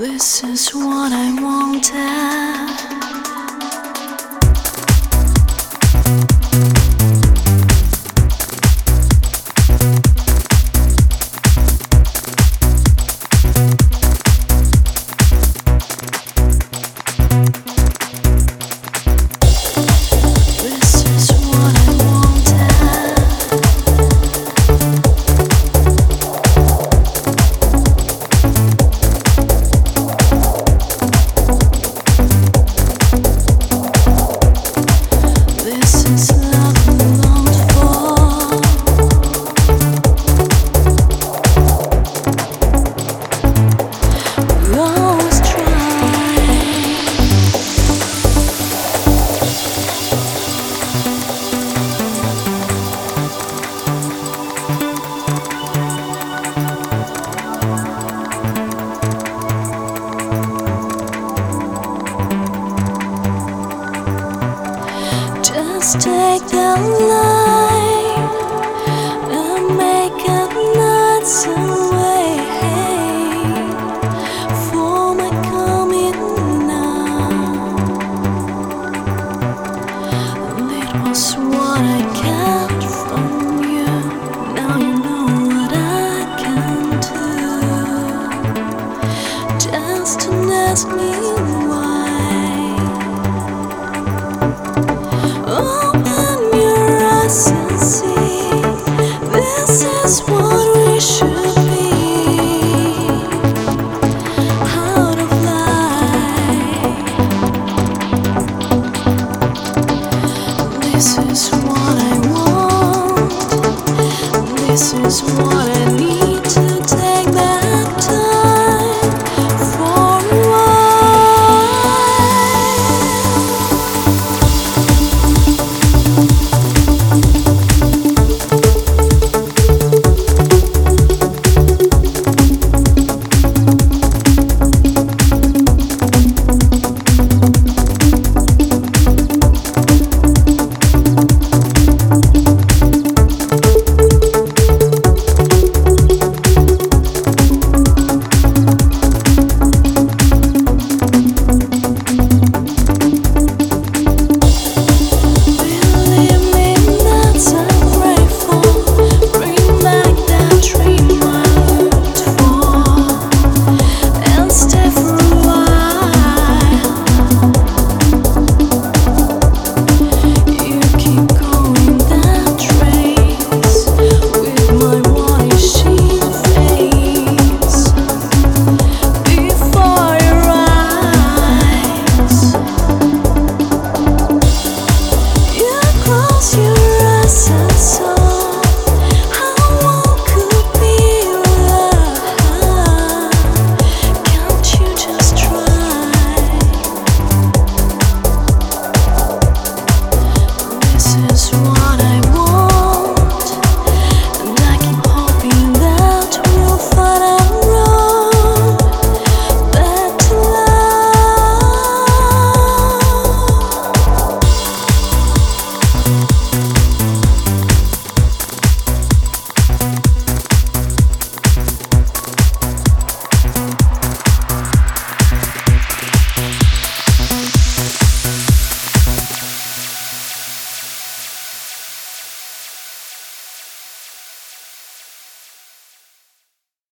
This is what I wanted. Just take the line and make it not so kisses